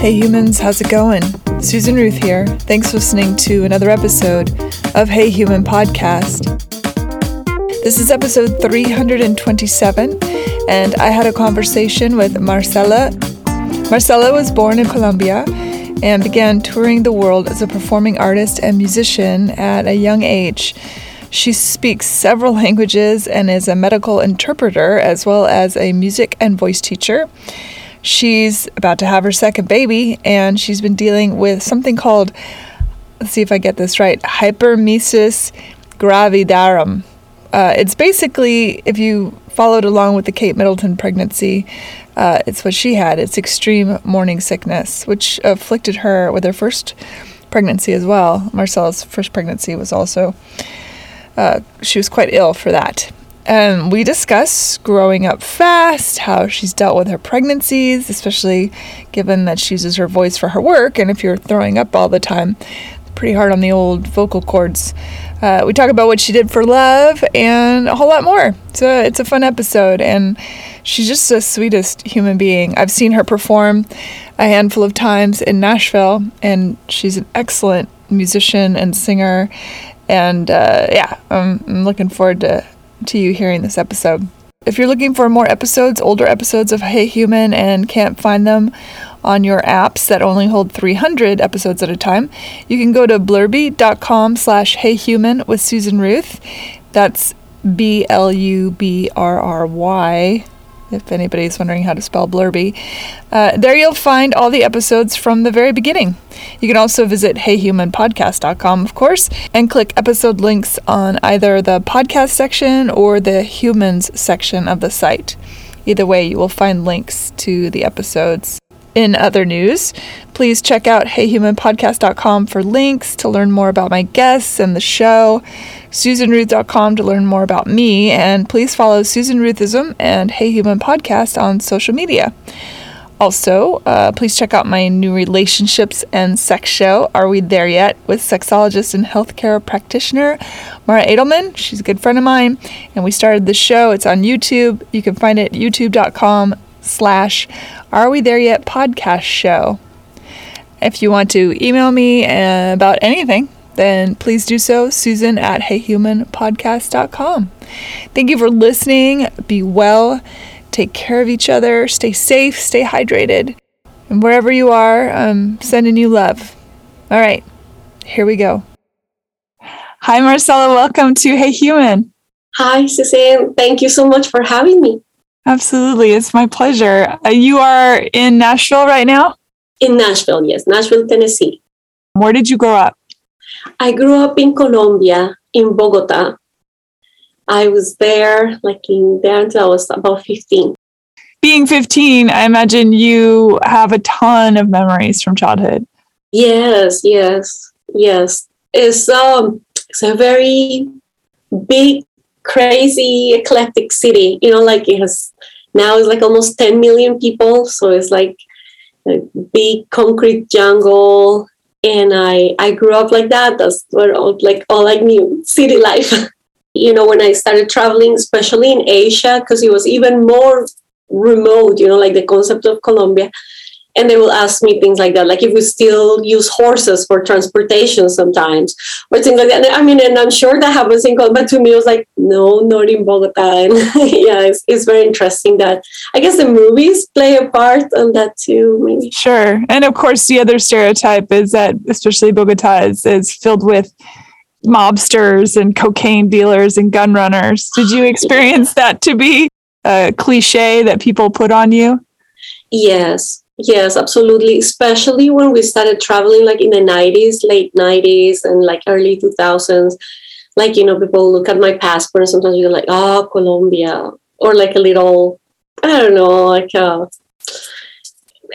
Hey humans, how's it going? Susan Ruth here. Thanks for listening to another episode of Hey Human Podcast. This is episode 327, and I had a conversation with Marcela. Marcela was born in Colombia and began touring the world as a performing artist and musician at a young age. She speaks several languages and is a medical interpreter as well as a music and voice teacher. She's about to have her second baby, and she's been dealing with something called, let's see if I get this right, hyperemesis gravidarum. Uh, it's basically, if you followed along with the Kate Middleton pregnancy, uh, it's what she had. It's extreme morning sickness, which afflicted her with her first pregnancy as well. Marcela's first pregnancy was also, uh, she was quite ill for that. And we discuss growing up fast, how she's dealt with her pregnancies, especially given that she uses her voice for her work. And if you're throwing up all the time, pretty hard on the old vocal cords. Uh, we talk about what she did for love and a whole lot more. So it's a fun episode, and she's just the sweetest human being. I've seen her perform a handful of times in Nashville, and she's an excellent musician and singer. And uh, yeah, I'm, I'm looking forward to to you hearing this episode. If you're looking for more episodes, older episodes of Hey Human, and can't find them on your apps that only hold 300 episodes at a time, you can go to blubrry.com slash heyhuman with Susan Ruth. That's B-L-U-B-R-R-Y if anybody's wondering how to spell blubrry. Uh, there you'll find all the episodes from the very beginning. You can also visit heyhumanpodcast.com, of course, and click episode links on either the podcast section or the humans section of the site. Either way, you will find links to the episodes. In other news, please check out heyhumanpodcast.com for links to learn more about my guests and the show, susanruth.com to learn more about me, and please follow Susan Ruthism and Hey Human Podcast on social media. Also, uh, please check out my new relationships and sex show, Are We There Yet? with sexologist and healthcare practitioner Mara Edelman. She's a good friend of mine, and we started the show. It's on YouTube. You can find it youtube.com slash Are We There Yet podcast show. If you want to email me uh, about anything, then please do so, Susan at heyhumanpodcast.com. Thank you for listening. Be well, take care of each other, stay safe, stay hydrated. And wherever you are, I'm sending you love. All right, here we go. Hi, Marcela. Welcome to Hey Human. Hi, Suzanne. Thank you so much for having me. Absolutely. It's my pleasure. Uh, you are in Nashville right now? In Nashville, yes, Nashville, Tennessee. Where did you grow up? I grew up in Colombia, in Bogota. I was there, like in there until I was about 15. Being 15, I imagine you have a ton of memories from childhood. Yes, yes, yes. It's um it's a very big, crazy, eclectic city. You know, like it has now it's like almost 10 million people. So it's like a big concrete jungle. And I I grew up like that. That's what all, like all I knew, city life. you know, when I started traveling, especially in Asia, because it was even more remote, you know, like the concept of Colombia. And they will ask me things like that, like if we still use horses for transportation sometimes, or things like that. I mean, and I'm sure that happens in Colombia. But to me, it was like, no, not in Bogota. And yeah, it's, it's very interesting that I guess the movies play a part on that too, maybe. Sure. And of course, the other stereotype is that, especially Bogota, is, is filled with mobsters and cocaine dealers and gun runners. Did you experience that to be a cliche that people put on you? Yes, yes, absolutely. Especially when we started traveling like in the 90s, late 90s, and like early 2000s. Like, you know, people look at my passport and sometimes you're like, oh, Colombia. Or like a little, I don't know, like a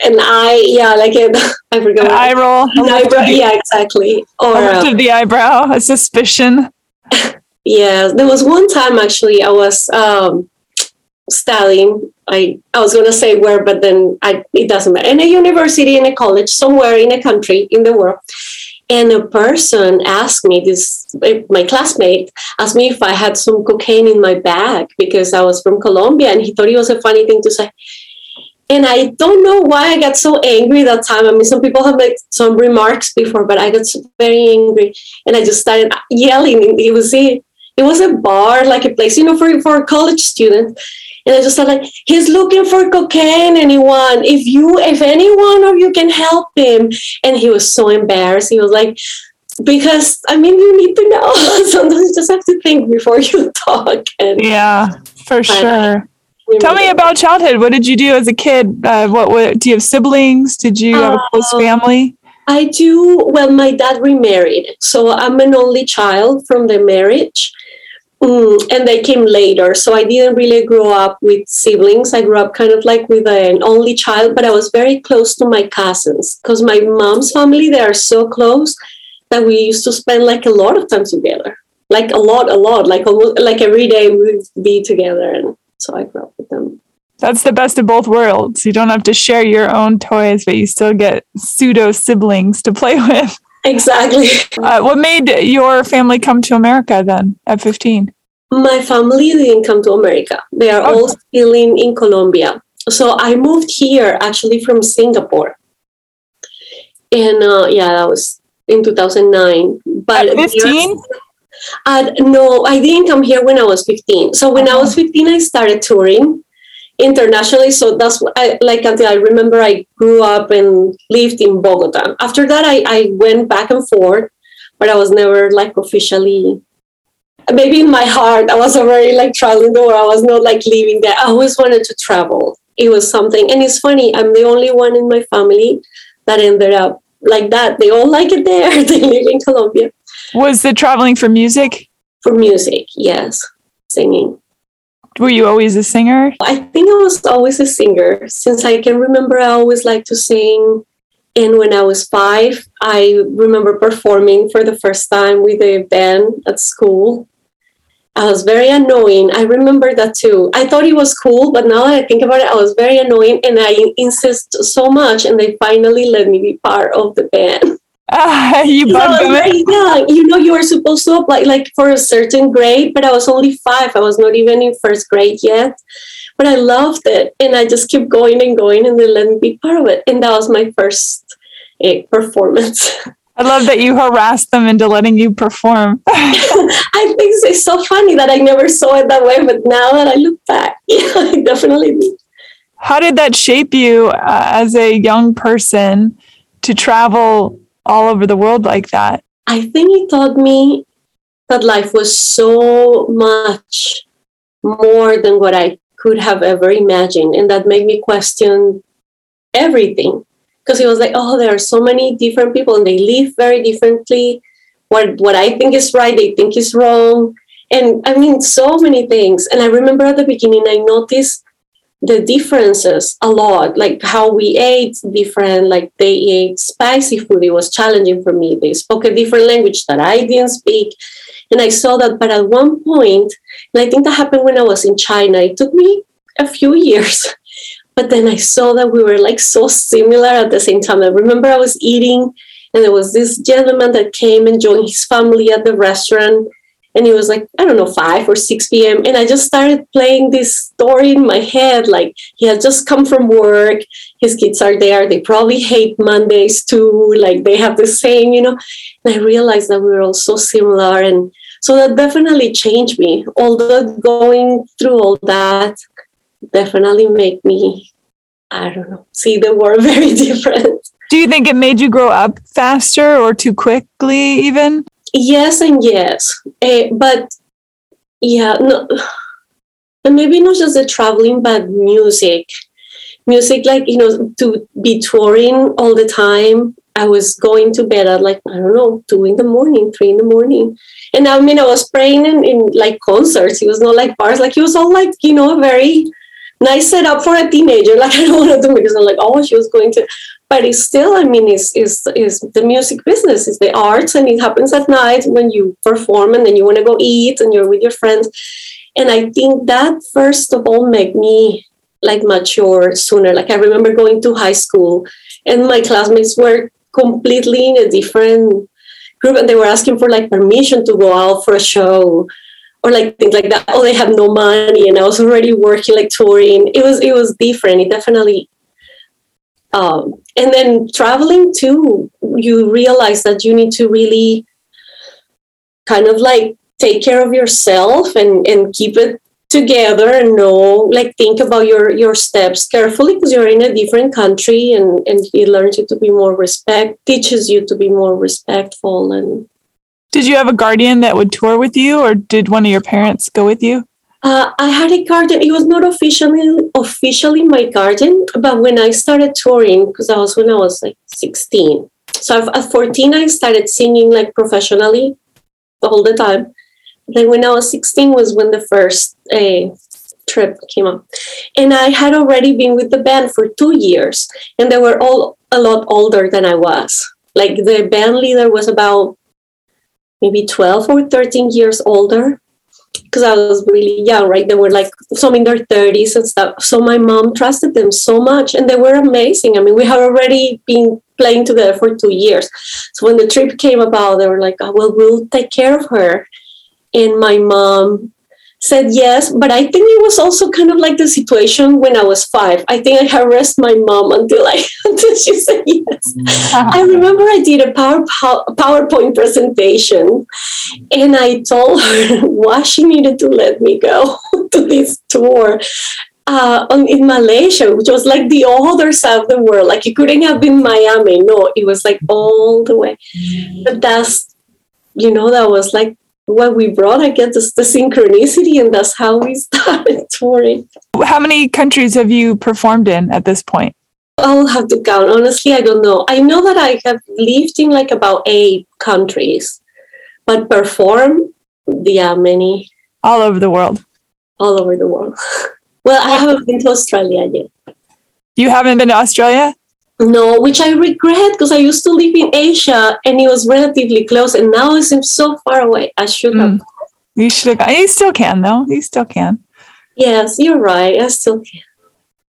an eye, yeah, like a, I forgot. An eye roll. An eyebrow, yeah, exactly. Or uh, the eyebrow, a suspicion. yeah, there was one time actually I was um, studying. I I was gonna say where, but then I it doesn't matter. In a university, in a college, somewhere in a country in the world. And a person asked me, this eh, my classmate asked me if I had some cocaine in my bag because I was from Colombia, and he thought it was a funny thing to say And I don't know why I got so angry that time. I mean, some people have made some remarks before, but I got very angry and I just started yelling. It was it. It was a bar, like a place, you know, for, for college students. And I just thought like, he's looking for cocaine, anyone. If you, if any one of you can help him. And he was so embarrassed. He was like, because I mean, you need to know. Sometimes you just have to think before you talk. And, yeah, for sure. Tell me about childhood. What did you do as a kid? Uh, what, what do you have siblings? Did you have a close uh, family? I do. Well, my dad remarried, so I'm an only child from the marriage. Mm, and they came later. So I didn't really grow up with siblings. I grew up kind of like with an only child, but I was very close to my cousins because my mom's family, they are so close that we used to spend like a lot of time together. Like a lot, a lot, like almost like every day we'd be together. And so I grew up with them. That's the best of both worlds. You don't have to share your own toys, but you still get pseudo siblings to play with. Exactly. Uh, what made your family come to America then at 15? My family didn't come to America. They are all still in, in Colombia. So I moved here actually from Singapore. And uh, yeah, that was in 2009. But at 15? Uh, no, I didn't come here when I was 15. So when I was 15, I started touring internationally. So that's what I like until I remember I grew up and lived in Bogota. After that, I, I went back and forth, but I was never like officially. Maybe in my heart, I was already like traveling the world. I was not like living there. I always wanted to travel. It was something. And it's funny, I'm the only one in my family that ended up like that. They all like it there. they live in Colombia. Was the traveling for music? For music, yes. Singing. Were you always a singer? I think I was always a singer. Since I can remember, I always liked to sing. And when I was five, I remember performing for the first time with a band at school. I was very annoying. I remember that too. I thought it was cool, but now that I think about it, I was very annoying and I insist so much, and they finally let me be part of the band. Uh, you bugged them. Yeah, you know, you were supposed to apply like for a certain grade, but I was only five. I was not even in first grade yet. But I loved it, and I just kept going and going, and they let me be part of it. And that was my first uh, performance. I love that you harassed them into letting you perform. I think it's so funny that I never saw it that way, but now that I look back, yeah, I definitely did. How did that shape you uh, as a young person to travel all over the world like that? I think it taught me that life was so much more than what I could have ever imagined. And that made me question everything. Because it was like, oh, there are so many different people and they live very differently. What what I think is right, they think is wrong. And I mean so many things. And I remember at the beginning I noticed the differences a lot, like how we ate different, like they ate spicy food. It was challenging for me. They spoke a different language that I didn't speak. And I saw that, but at one point, and I think that happened when I was in China, it took me a few years. But then I saw that we were like so similar at the same time. I remember I was eating and there was this gentleman that came and joined his family at the restaurant and it was like i don't know 5 or 6 p.m and i just started playing this story in my head like he had just come from work his kids are there they probably hate mondays too like they have the same you know? And i realized that we were all so similar and so that definitely changed me. Although going through all that definitely made me i don't know see the world very different. Do you think it made you grow up faster or too quickly even yes and yes. Uh, but yeah no and maybe not just the traveling but music. Music like you know to be touring all the time. I was going to bed at like i don't know two in the morning three in the morning. And i mean i was praying in, in like concerts. It was not like bars. Like it was all like you know very nice setup for a teenager. Like i don't want to do it because i'm like oh she was going to. But it's still i mean it's, is is the music business. It's the arts and it happens at night when you perform and then you want to go eat and you're with your friends. And i think that first of all made me like mature sooner. Like i remember going to high school and my classmates were completely in a different group and they were asking for like permission to go out for a show or like things like that. Oh they have no money and i was already working like touring. It was it was different. It definitely um, and then traveling too, you realize that you need to really kind of like take care of yourself and and keep it together and know like think about your your steps carefully because you're in a different country and and it learns you to be more respect teaches you to be more respectful and did you have a guardian that would tour with you or did one of your parents go with you uh, I had a guardian. It was not officially officially my guardian, but when I started touring, because I was when I was like 16. So at 14, I started singing like professionally all the time. Then when I was 16 was when the first uh, trip came up. And I had already been with the band for two years, and they were all a lot older than I was. Like the band leader was about maybe 12 or 13 years older because I was really young, right? They were like some in their 30s and stuff. So my mom trusted them so much and they were amazing. I mean, we had already been playing together for two years. So when the trip came about, they were like, oh, well, we'll take care of her. And my mom said yes, but I think it was also kind of like the situation when I was five. I think I harassed my mom until I until she said yes. I remember I did a power, PowerPoint presentation, and I told her why she needed to let me go to this tour. Uh, in Malaysia, which was like the other side of the world. Like it couldn't have been Miami. No, it was like all the way. But that's, you know, that was like what we brought, I guess, is the synchronicity, and that's how we started touring. How many countries have you performed in at this point? I'll have to count. Honestly, I don't know. I know that I have lived in like about eight countries, but perform, yeah, many. All over the world. All over the world. well, I haven't been to Australia yet. You haven't been to Australia? No, which I regret because I used to live in Asia and it was relatively close, and now it seems so far away. I should have. Mm. You should have. You still can, though. You still can. Yes, you're right. I still can.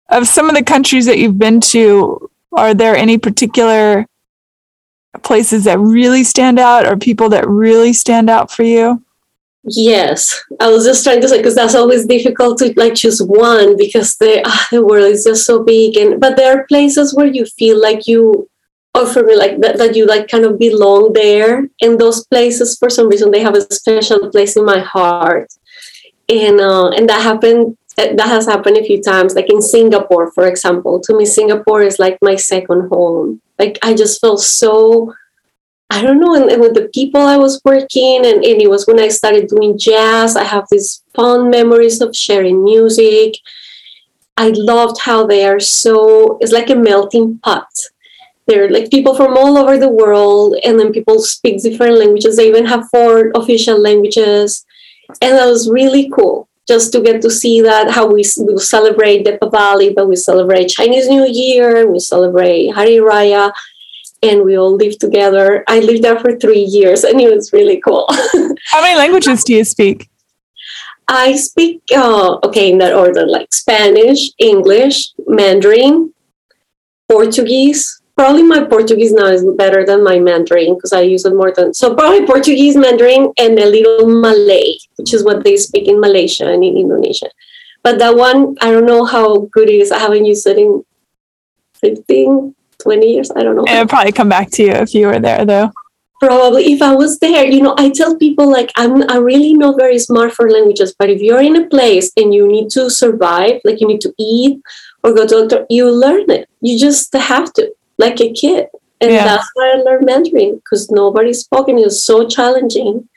Of some of the countries that you've been to, are there any particular places that really stand out, or people that really stand out for you? Yes, I was just trying to say because that's always difficult to like choose one because the ah, the world is just so big and but there are places where you feel like you or for me like that, that you like kind of belong there. And those places for some reason they have a special place in my heart. And uh, and that happened that has happened a few times like in Singapore for example. To me Singapore is like my second home. Like I just felt so I don't know, and, and, with the people I was working, and, and it was when I started doing jazz. I have these fond memories of sharing music. I loved how they are so, it's like a melting pot. They're like people from all over the world, and then people speak different languages. They even have four official languages. And that was really cool just to get to see that how we, we celebrate the Diwali, but we celebrate Chinese New Year, we celebrate Hari Raya and we all lived together. I lived there for three years, and it was really cool. How many languages do you speak? I speak uh, okay in that order, like Spanish, English, Mandarin, Portuguese. Probably my Portuguese now is better than my Mandarin because I use it more than so. Probably Portuguese, Mandarin, and a little Malay, which is what they speak in Malaysia and in Indonesia. But that one, I don't know how good it is. I haven't used it in 15, 20 years. I don't know. It would probably come back to you if you were there, though. Probably, if I was there, you know, I tell people like I'm, I'm really not very smart for languages, but if you're in a place and you need to survive, like you need to eat or go to doctor, you learn it. You just have to, like a kid. And yeah. that's why I learned Mandarin because nobody spoke and it was so challenging.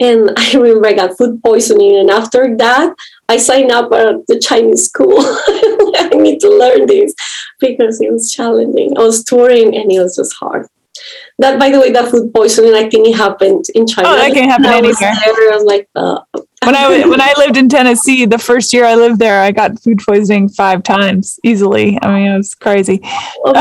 And I remember I got food poisoning. And after that, I signed up at the Chinese school. I need to learn this because it was challenging. I was touring and it was just hard. That, by the way, that food poisoning, I think it happened in China. Oh, that can happen anywhere. I was like, uh, when I when I lived in Tennessee, the first year I lived there, I got food poisoning five times easily. I mean, it was crazy. Oh,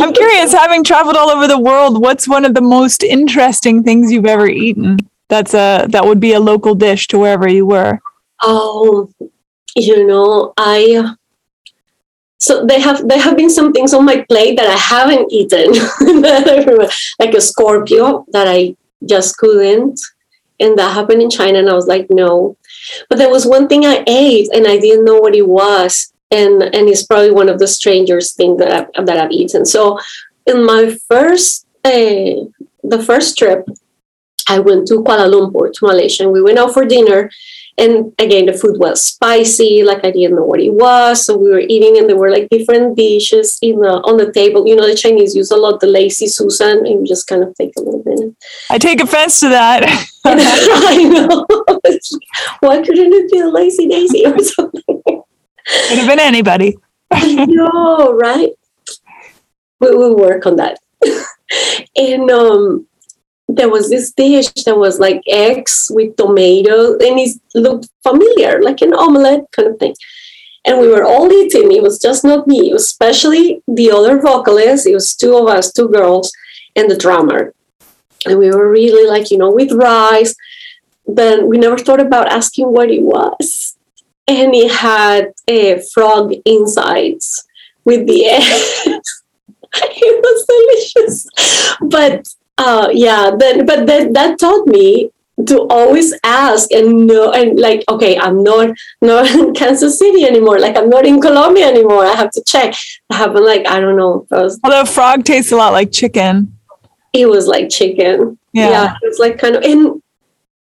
I'm curious, having traveled all over the world, what's one of the most interesting things you've ever eaten? That's a that would be a local dish to wherever you were. Oh, you know, I so they have there have been some things on my plate that I haven't eaten, like a scorpio that I just couldn't, and that happened in China, and I was like, no. But there was one thing I ate, and I didn't know what it was, and and it's probably one of the strangest things that I've, that I've eaten. So, in my first uh, the first trip, I went to Kuala Lumpur to Malaysia. And we went out for dinner, and again the food was spicy. Like I didn't know what it was, so we were eating, and there were like different dishes in the, on the table. You know, the Chinese use a lot the lazy Susan, and you just kind of take a little bit. I take offense to that. I know. Why couldn't it be a lazy daisy or something? Could have been anybody. I know, right? We will work on that. and um, there was this dish that was like eggs with tomato, and it looked familiar, like an omelette kind of thing. And we were all eating. It was just not me, especially the other vocalist. It was two of us, two girls, and the drummer. And we were really like, you know, with rice. But we never thought about asking what it was and it had a frog insides with the eggs. it was delicious. But uh, yeah, then but then that taught me to always ask and know and like okay i'm not not in kansas city anymore. Like i'm not in colombia anymore. I have to check. I haven't like i don't know. Was, although frog tastes a lot like chicken. It was like chicken. Yeah, yeah it was like kind of and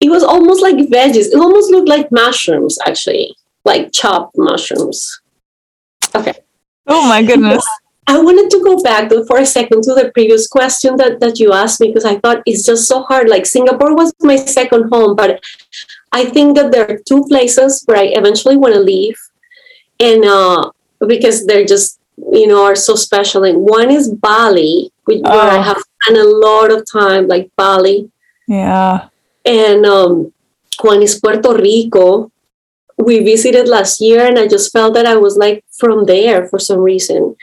it was almost like veggies. It almost looked like mushrooms actually. Like chopped mushrooms. Okay. Oh my goodness. I wanted to go back for a second to the previous question that, that you asked me because I thought it's just so hard. Like Singapore was my second home, but I think that there are two places where I eventually want to leave. And uh, because they're just, you know, are so special. And one is Bali, which, oh. where I oh. have spent a lot of time, like Bali. Yeah. And um, one is Puerto Rico, we visited last year and I just felt that I was like from there for some reason.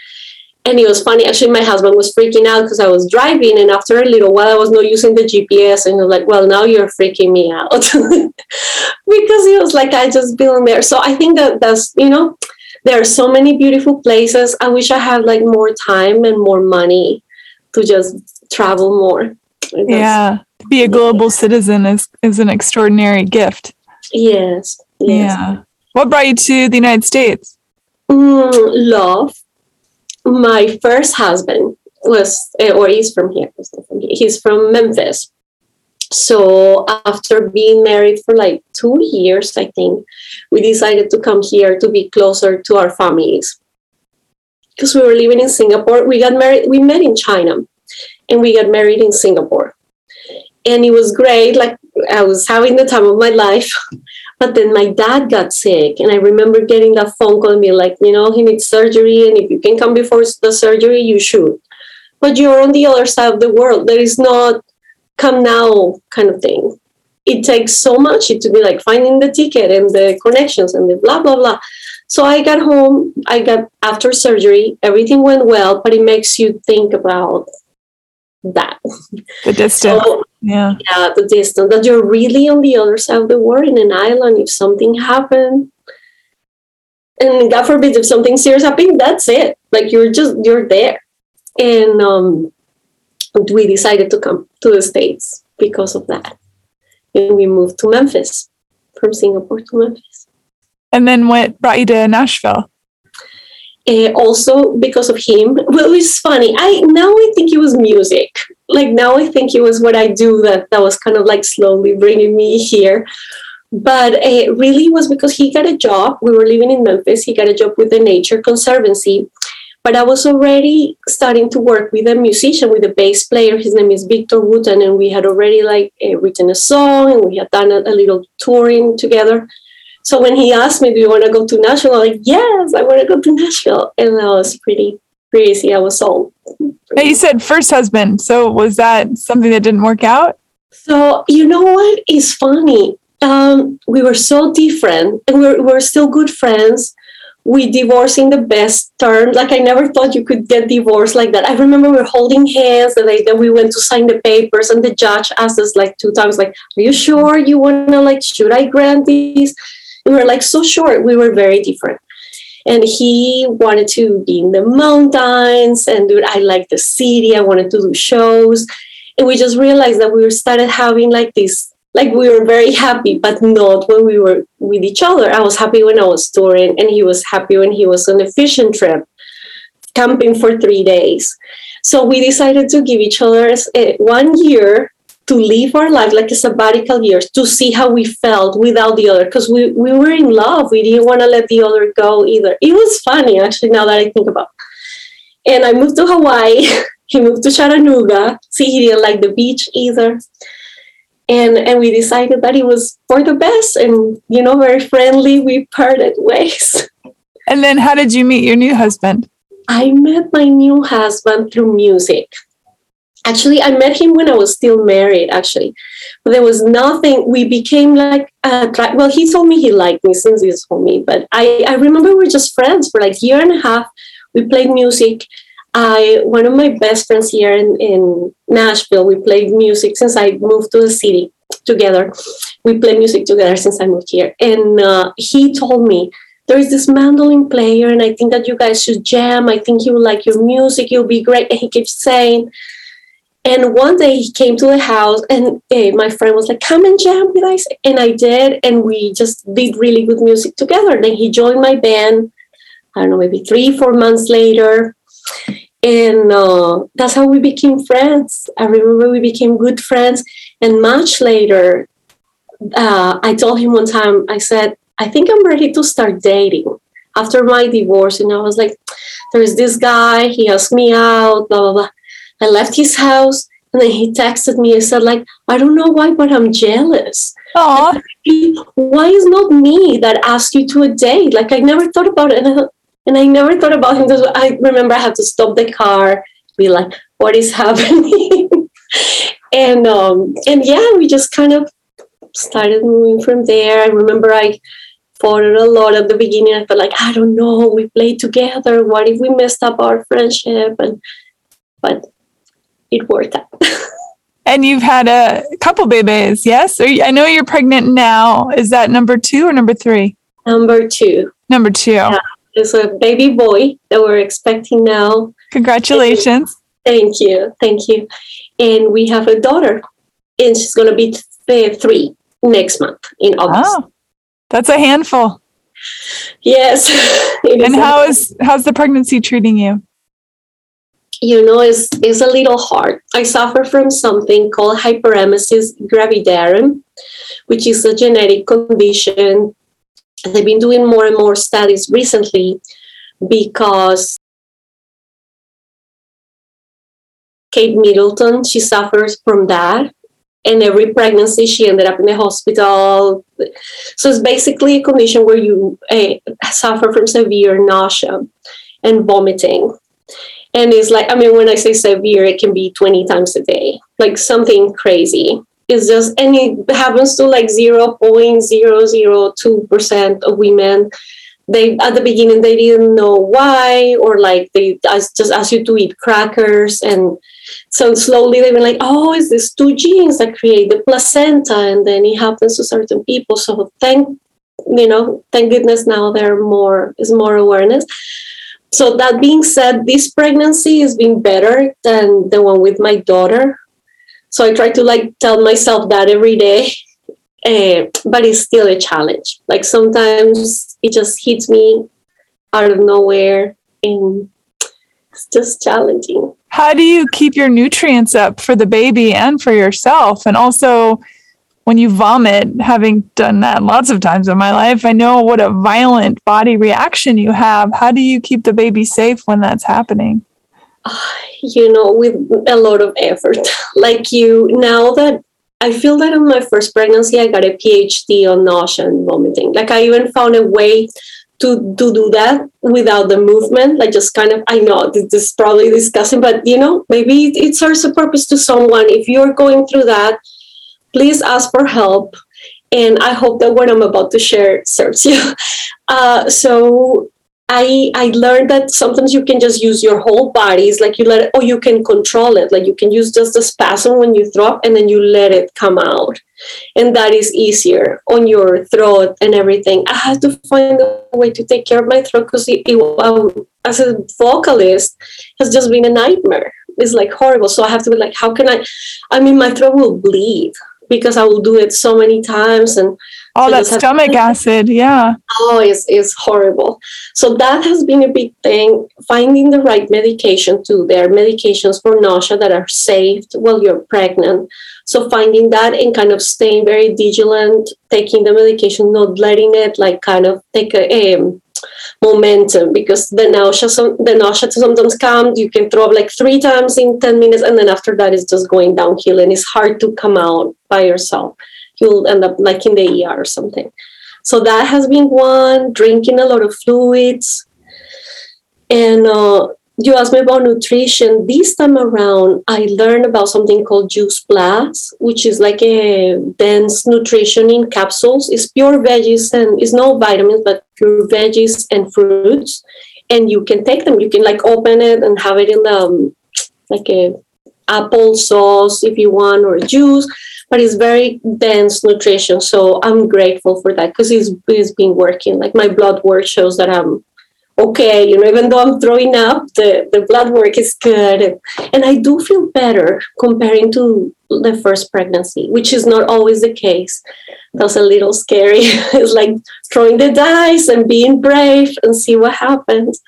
And it was funny. Actually, my husband was freaking out because I was driving, and after a little while, I was not using the GPS, and he was like, "Well, now you're freaking me out," because he was like, "I just been there." So I think that that's you know, there are so many beautiful places. I wish I had like more time and more money to just travel more. Yeah, to be a global citizen is is an extraordinary gift. Yes. Yes. Yeah. What brought you to the United States? Mm, love. My first husband was, eh, or he's from here. He's from Memphis. So after being married for like two years, I think, we decided to come here to be closer to our families. Because we were living in Singapore. We got married, we met in China and we got married in Singapore. And it was great. Like I was having the time of my life. But then my dad got sick, and I remember getting that phone call and being like, you know, he needs surgery, and if you can come before the surgery, you should. But you're on the other side of the world. There is not come now kind of thing. It takes so much to be like finding the ticket and the connections and the blah blah blah. So I got home. I got after surgery. Everything went well, but it makes you think about that. The distance. So, yeah. Yeah, the distance. That you're really on the other side of the world in an island. If something happened, and God forbid if something serious happened, that's it. Like you're just you're there. And um, we decided to come to the States because of that. And we moved to Memphis from Singapore to Memphis. And then what brought you to Nashville? Uh, also because of him. Well, it's funny. I now I think it was music. Like now I think it was what I do that that was kind of like slowly bringing me here. But it uh, really was because he got a job. We were living in Memphis. He got a job with the Nature Conservancy. But I was already starting to work with a musician, with a bass player. His name is Victor Wooten, and we had already like uh, written a song, and we had done a, a little touring together. So when he asked me, "Do you want to go to Nashville?" I'm like, "Yes, I want to go to Nashville," and that was pretty crazy. I was sold. But you said first husband, so was that something that didn't work out? So you know what is funny? Um, we were so different, and we're we're still good friends. We divorced in the best terms. Like I never thought you could get divorced like that. I remember we were holding hands and that we went to sign the papers, and the judge asked us like two times, like, "Are you sure you want to like? Should I grant these?" We were like so short. We were very different. And he wanted to be in the mountains and I like the city. I wanted to do shows. And we just realized that we started having like this like we were very happy, but not when we were with each other. I was happy when I was touring, and he was happy when he was on a fishing trip, camping for three days. So we decided to give each other eh, one year to live our life like a sabbatical years to see how we felt without the other because we, we were in love. We didn't want to let the other go either. It was funny actually now that i think about it. and i moved to hawaii he moved to chattanooga see he didn't like the beach either. And and we decided that it was for the best and you know very friendly we parted ways. And then how did you meet your new husband? I met my new husband through music actually i met him when i was still married actually. But there was nothing we became like uh, well he told me he liked me since he told me but i i remember we were just friends for like a year and a half. We played music. I one of my best friends here in, in nashville we played music since i moved to the city together. We play music together since i moved here. And uh, he told me there is this mandolin player and i think that you guys should jam. I think he will like your music. You'll be great. And he keeps saying and one day he came to the house, and uh, my friend was like, "Come and jam with us," and I did, and we just did really good music together. Then he joined my band. I don't know, maybe three, four months later, and uh, that's how we became friends. I remember we became good friends, and much later, uh, I told him one time. I said, "I think I'm ready to start dating." After my divorce, and I was like, "There's this guy. He asked me out. Blah blah blah." I left his house and then he texted me and said, like, I don't know why, but I'm jealous. Aww. why is not me that asked you to a date? Like I never thought about it. And I, and I never thought about him. I remember I had to stop the car, be like, what is happening? and um, and yeah, we just kind of started moving from there. I remember I fought a lot at the beginning. I felt like, I don't know, we played together. What if we messed up our friendship? And but it worked out. and you've had a couple babies, yes? You, I know you're pregnant now. Is that number two or number three? Number two. Number two. Yeah, there's a baby boy that we're expecting now. Congratulations. Thank you. Thank you. And we have a daughter, and she's going to be th- uh, three next month in August. Oh, that's a handful. Yes. and how is how's the pregnancy treating you? You know, is is a little hard. I suffer from something called hyperemesis gravidarum, which is a genetic condition. They've been doing more and more studies recently because Kate Middleton, she suffers from that. And every pregnancy, she ended up in the hospital. So it's basically a condition where you uh, suffer from severe nausea and vomiting and it's like i mean when i say severe it can be 20 times a day like something crazy. It's just and it happens to like 0.002% of women. They at the beginning they didn't know why or like they just ask you to eat crackers and so slowly they were like oh is this two genes that create the placenta and then it happens to certain people. So thank you know thank goodness now there are more is more awareness so that being said, this pregnancy has been better than the one with my daughter. So I try to like tell myself that every day, uh, but it's still a challenge. Like sometimes it just hits me out of nowhere, and it's just challenging. How do you keep your nutrients up for the baby and for yourself, and also? When you vomit, having done that lots of times in my life, I know what a violent body reaction you have. How do you keep the baby safe when that's happening? You know, with a lot of effort. Like you, now that I feel that in my first pregnancy, I got a PhD on nausea and vomiting. Like I even found a way to, to do that without the movement. Like just kind of, I know this is probably disgusting, but you know, maybe it serves a purpose to someone. If you're going through that, please ask for help. And I hope that what I'm about to share serves you. Uh, so I I learned that sometimes you can just use your whole body. It's like you let it, or you can control it. Like you can use just the spasm when you throw up, and then you let it come out, and that is easier on your throat and everything. I had to find a way to take care of my throat because um, as a vocalist has just been a nightmare. It's like horrible. So I have to be like, how can I? I mean, my throat will bleed because I will do it so many times and all that stomach to, acid, yeah. Oh, it's, it's horrible. So that has been a big thing. Finding the right medication too. There are medications for nausea that are saved while you're pregnant. So finding that and kind of staying very vigilant, taking the medication, not letting it like kind of take a, a momentum because the nausea the nausea sometimes comes you can throw up like three times in 10 minutes and then after that it's just going downhill and it's hard to come out by yourself. You'll end up like in the ER or something. So that has been one drinking a lot of fluids and uh, you asked me about nutrition. This time around, I learned about something called Juice Plus, which is like a dense nutrition in capsules. It's pure veggies and it's no vitamins, but pure veggies and fruits. And you can take them. You can like open it and have it in the um, like a apple sauce if you want or juice. But it's very dense nutrition. So I'm grateful for that because it's, it's been working. Like my blood work shows that I'm okay, you know, even though I'm throwing up, the, the blood work is good. And I do feel better comparing to the first pregnancy, which is not always the case. That's a little scary. it's like throwing the dice and being brave and see what happens.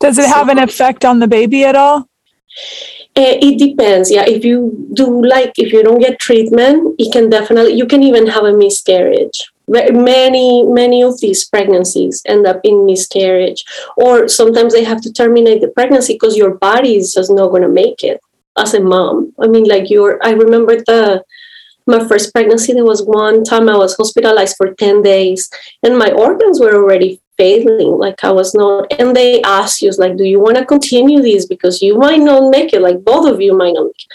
Does it so, have an effect on the baby at all? Uh, it depends. Yeah, if you do like if you don't get treatment, it can definitely you can even have a miscarriage many many of these pregnancies end up in miscarriage or sometimes they have to terminate the pregnancy because your body is just not going to make it as a mom. I mean like your i remember the my first pregnancy there was one time i was hospitalized for 10 days and my organs were already failing like i was not and they asked you like do you want to continue this? Because you might not make it like both of you might not make it.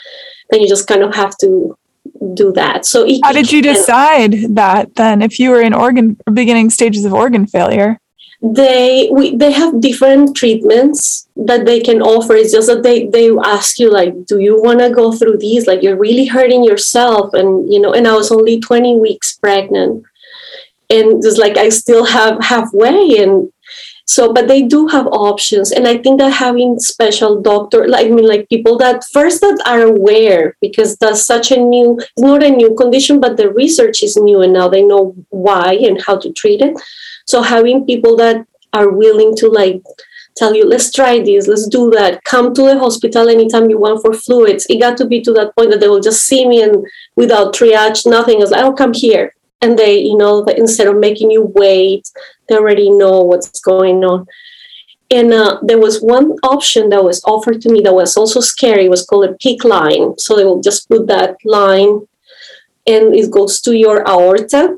Then you just kind of have to do that. So it, how did you decide that then? If you were in organ beginning stages of organ failure, they we, they have different treatments that they can offer. It's just that they they ask you like, do you want to go through these? Like you're really hurting yourself, and you know. And I was only 20 weeks pregnant, and just like I still have halfway, and so but they do have options. And i think that having special doctor like i mean like people that first that are aware because that's such a new it's not a new condition but the research is new and now they know why and how to treat it. So having people that are willing to like tell you let's try this let's do that. Come to the hospital anytime you want for fluids. It got to be to that point that they will just see me and without triage nothing. Is like oh come here and they you know instead of making you wait they already know what's going on. And uh, there was one option that was offered to me that was also scary. It was called a PICC line. So they will just put that line and it goes to your aorta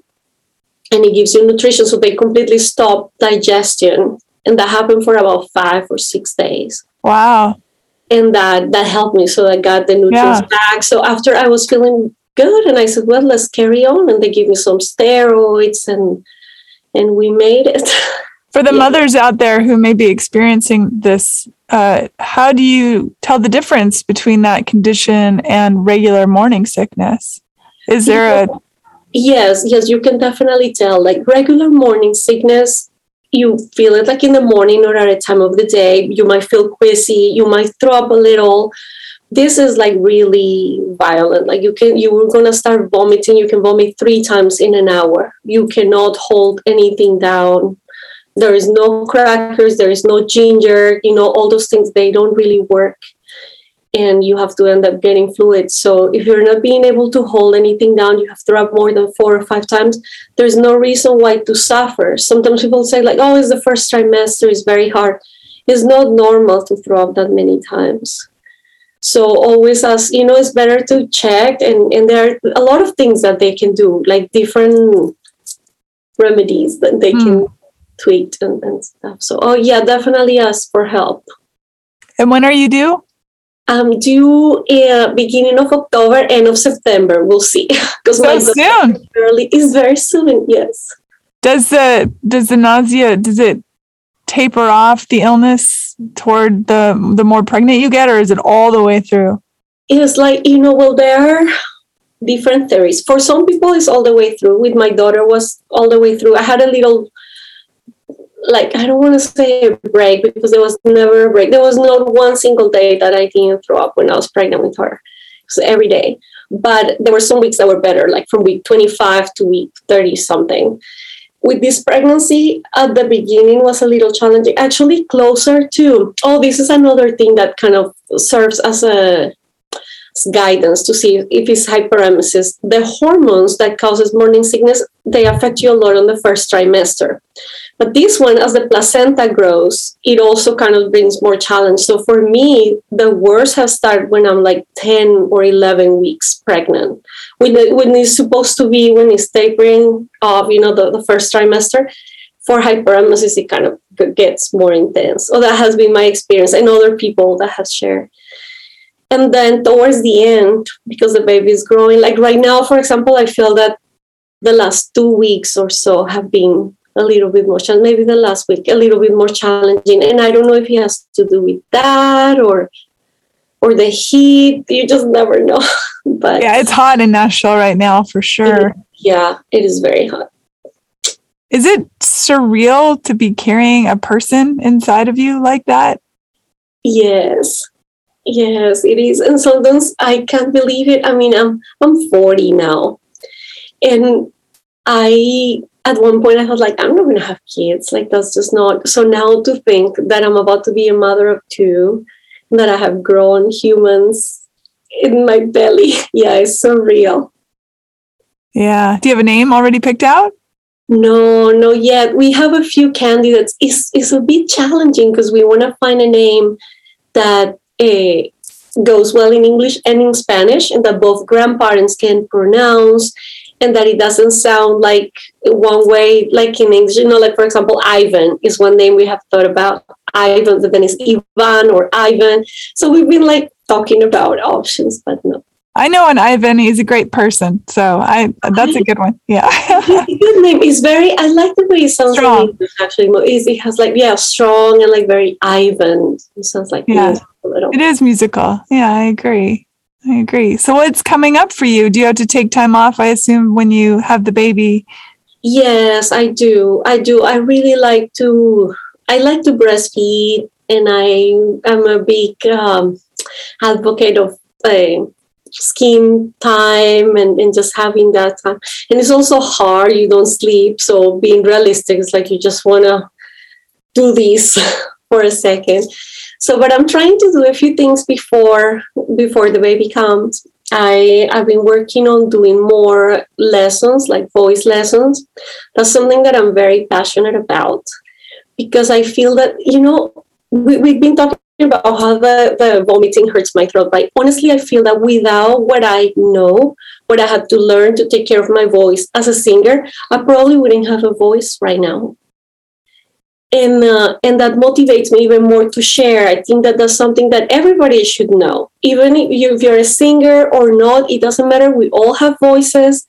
and it gives you nutrition. So they completely stop digestion. And that happened for about five or six days. Wow. And that that helped me. So i got the nutrients yeah. back. So after i was feeling good. And i said well let's carry on. And they gave me some steroids and and we made it. For the yeah. mothers out there who may be experiencing this uh, how do you tell the difference between that condition and regular morning sickness? Is there a yes yes you can definitely tell. Like regular morning sickness you feel it like in the morning or at a time of the day. You might feel queasy you might throw up a little this is like really violent. Like you can you're gonna start vomiting. You can vomit three times in an hour. You cannot hold anything down. There is no crackers. There is no ginger. You know all those things they don't really work. And you have to end up getting fluids so if you're not being able to hold anything down you have to up more than four or five times. There's no reason why to suffer. Sometimes people say like oh it's the first trimester. It's very hard. It's not normal to throw up that many times so always as you know it's better to check and and there are a lot of things that they can do like different remedies that they mm. can hmm. tweak and, and stuff. So oh yeah definitely ask for help. And when are you due? Um due uh, beginning of october end of september. We'll see. Because so soon? early is very soon yes. Does the does the nausea does it taper off the illness toward the the more pregnant you get, or is it all the way through? It's like you know, well, there are different theories. For some people, it's all the way through. With my daughter, was all the way through. I had a little like I don't want to say a break because there was never a break. There was not one single day that I didn't throw up when I was pregnant with her. So every day. but there were some weeks that were better, like from week 25 to week 30 something. With this pregnancy, at the beginning was a little challenging, actually closer to, oh, this is another thing that kind of serves as a guidance to see if it's hyperemesis. The hormones that causes morning sickness, they affect you a lot on the first trimester. But this one, as the placenta grows, it also kind of brings more challenge. So for me, the worst has started when I'm like 10 or 11 weeks pregnant. When, when it's supposed to be, when it's tapering off, you know, the, the first trimester. For hyperemesis, it kind of gets more intense. So that has been my experience and other people that have shared. And then towards the end, because the baby is growing, like right now, for example, I feel that the last two weeks or so have been a little bit more challenging, maybe the last week a little bit more challenging. And I don't know if it has to do with that or or the heat. You just never know. but yeah, it's hot in Nashville right now for sure. It, yeah, it is very hot. Is it surreal to be carrying a person inside of you like that? Yes. Yes, it is. And sometimes I can't believe it. I mean, I'm I'm 40 now. And I at one point I thought like I'm not gonna have kids. Like that's just not so now to think that I'm about to be a mother of two, that I have grown humans in my belly. Yeah, it's surreal. Yeah. Do you have a name already picked out? No, no yet. We have a few candidates. It's it's a bit challenging because we want to find a name that uh, goes well in English and in Spanish and that both grandparents can pronounce and that it doesn't sound like one way, like in English. You know, like for example, Ivan is one name we have thought about. Ivan, but then it's Ivan or Ivan. So we've been like talking about options, but no. I know an Ivan. He's a great person, so I that's a good one. Yeah, good name. He's very. I like the way he sounds. Strong. English, actually, it has like yeah, strong and like very Ivan. It sounds like yeah, it is musical. Yeah, I agree. I agree. So what's coming up for you? Do you have to take time off? I assume when you have the baby. Yes, I do. I do. I really like to. I like to breastfeed, and I am a big um, advocate of uh, skin time and, and just having that time. And it's also hard. You don't sleep, so being realistic it's like you just want to do this for a second. So, but I'm trying to do a few things before before the baby comes. I I've been working on doing more lessons, like voice lessons. That's something that I'm very passionate about because I feel that you know we, we've been talking about how the, the vomiting hurts my throat, but honestly, I feel that without what I know, what I had to learn to take care of my voice as a singer, I probably wouldn't have a voice right now. And uh, and that motivates me even more to share. I think that that's something that everybody should know. Even if, you, if you're a singer or not it doesn't matter. We all have voices.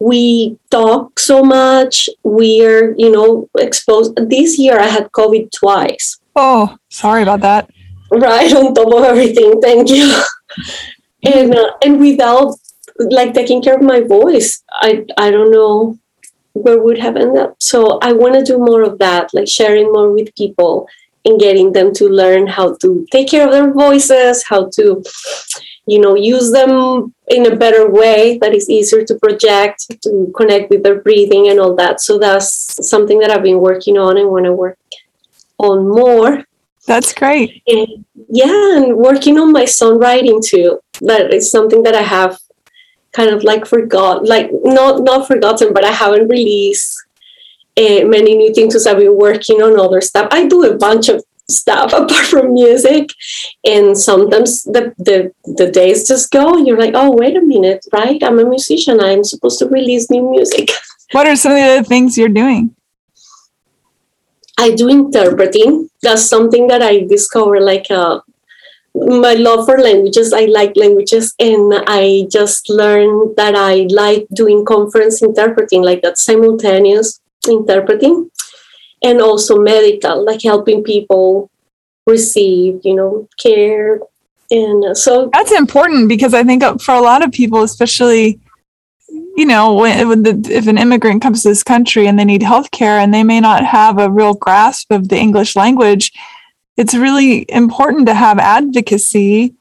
We talk so much. We're you know exposed. This year i had covid twice. Oh sorry about that right on top of everything thank you and uh, and without like taking care of my voice i i don't know where would have ended up. So I want to do more of that, like sharing more with people and getting them to learn how to take care of their voices, how to, you know, use them in a better way that is easier to project, to connect with their breathing and all that. So that's something that I've been working on and want to work on more. That's great. And yeah, and working on my songwriting too. That is something that I have kind of like forgot, like not not forgotten, but I haven't released uh, many new things because I've been working on other stuff. I do a bunch of stuff apart from music, and sometimes the the the days just go, and you're like, oh wait a minute, right? I'm a musician. I'm supposed to release new music. What are some of the other things you're doing? I do interpreting. That's something that I discovered like uh, my love for languages i like languages and i just learned that i like doing conference interpreting like that simultaneous interpreting and also medical like helping people receive you know care and so that's important because i think for a lot of people especially you know when, when the, if an immigrant comes to this country and they need health care and they may not have a real grasp of the english language it's really important to have advocacy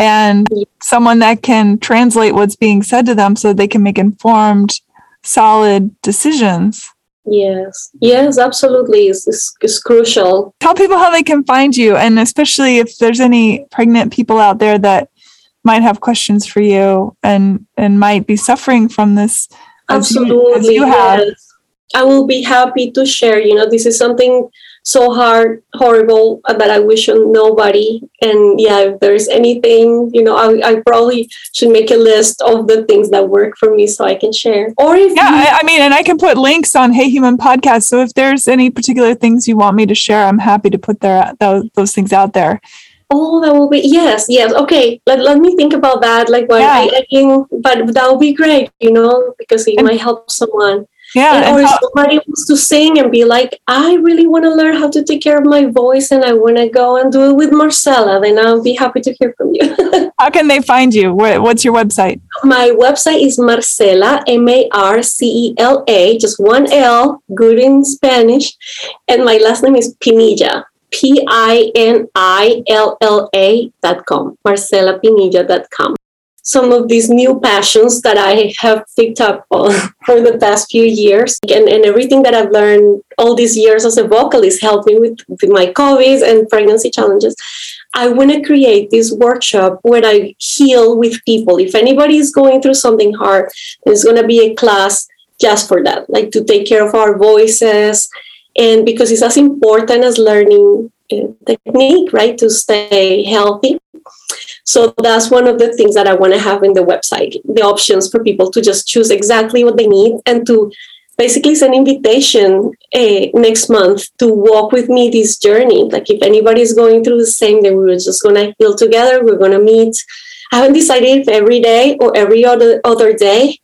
and someone that can translate what's being said to them so they can make informed, solid decisions. Yes, yes, absolutely. It's, it's, it's, crucial. Tell people how they can find you, and especially if there's any pregnant people out there that might have questions for you and and might be suffering from this. Absolutely, as you, as you have. Yes. I will be happy to share. You know, this is something so hard, horrible uh, that I wish on nobody. And yeah, if there's anything, you know, I, I probably should make a list of the things that work for me so I can share. Or if yeah, you- I, I mean, and I can put links on Hey Human podcast. So if there's any particular things you want me to share, I'm happy to put there those, those things out there. Oh, that will be yes, yes. Okay, let, let me think about that. Like, what yeah. I but that would be great, you know, because it and, might help someone. Yeah. And, or how- somebody wants to sing and be like, I really want to learn how to take care of my voice and I want to go and do it with Marcela, then I'll be happy to hear from you. how can they find you? What's your website? My website is Marcela, M A R C E L A, just one L, good in Spanish. And my last name is Pinilla, P I N I L L A dot com, dot com some of these new passions that I have picked up for the past few years. And, and everything that I've learned all these years as a vocalist helped me with, with my COVID and pregnancy challenges. I want to create this workshop where I heal with people. If anybody is going through something hard, there's going to be a class just for that, like to take care of our voices. And because it's as important as learning technique, right, to stay healthy. So that's one of the things that I want to have in the website the options for people to just choose exactly what they need and to basically it's an invitation uh, next month to walk with me this journey. Like if anybody is going through the same, then we're just to heal together. We're to meet. I haven't decided if every day or every other other day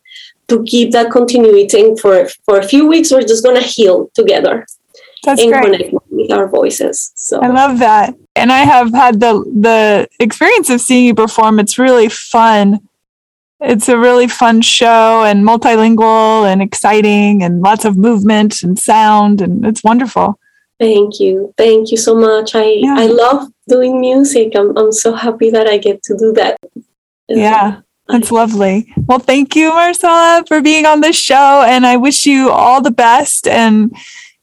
to keep that continuity. for for a few weeks, we're just to heal together. That's and great. with our voices. So I love that. And I have had the the experience of seeing you perform. It's really fun. It's a really fun show and multilingual and exciting and lots of movement and sound and it's wonderful. Thank you. Thank you so much. I yeah. I love doing music. I'm I'm so happy that I get to do that. Yeah. That's lovely. Well, thank you, Marcela, for being on this show. And I wish you all the best and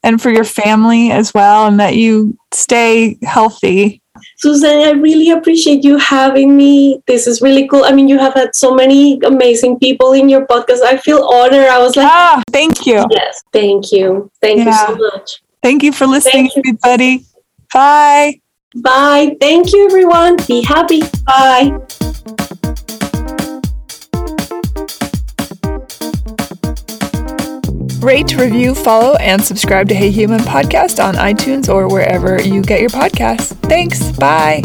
and for your family as well, and that you stay healthy. Susan, I really appreciate you having me. This is really cool. I mean, you have had so many amazing people in your podcast. I feel honored. I was like, ah, thank you. Yes, thank you. Thank yeah. you so much. Thank you for listening, everybody. Bye. Bye. Thank you, everyone. Be happy. Bye. Rate, review, follow, and subscribe to Hey Human Podcast on iTunes or wherever you get your podcasts. Thanks. Bye.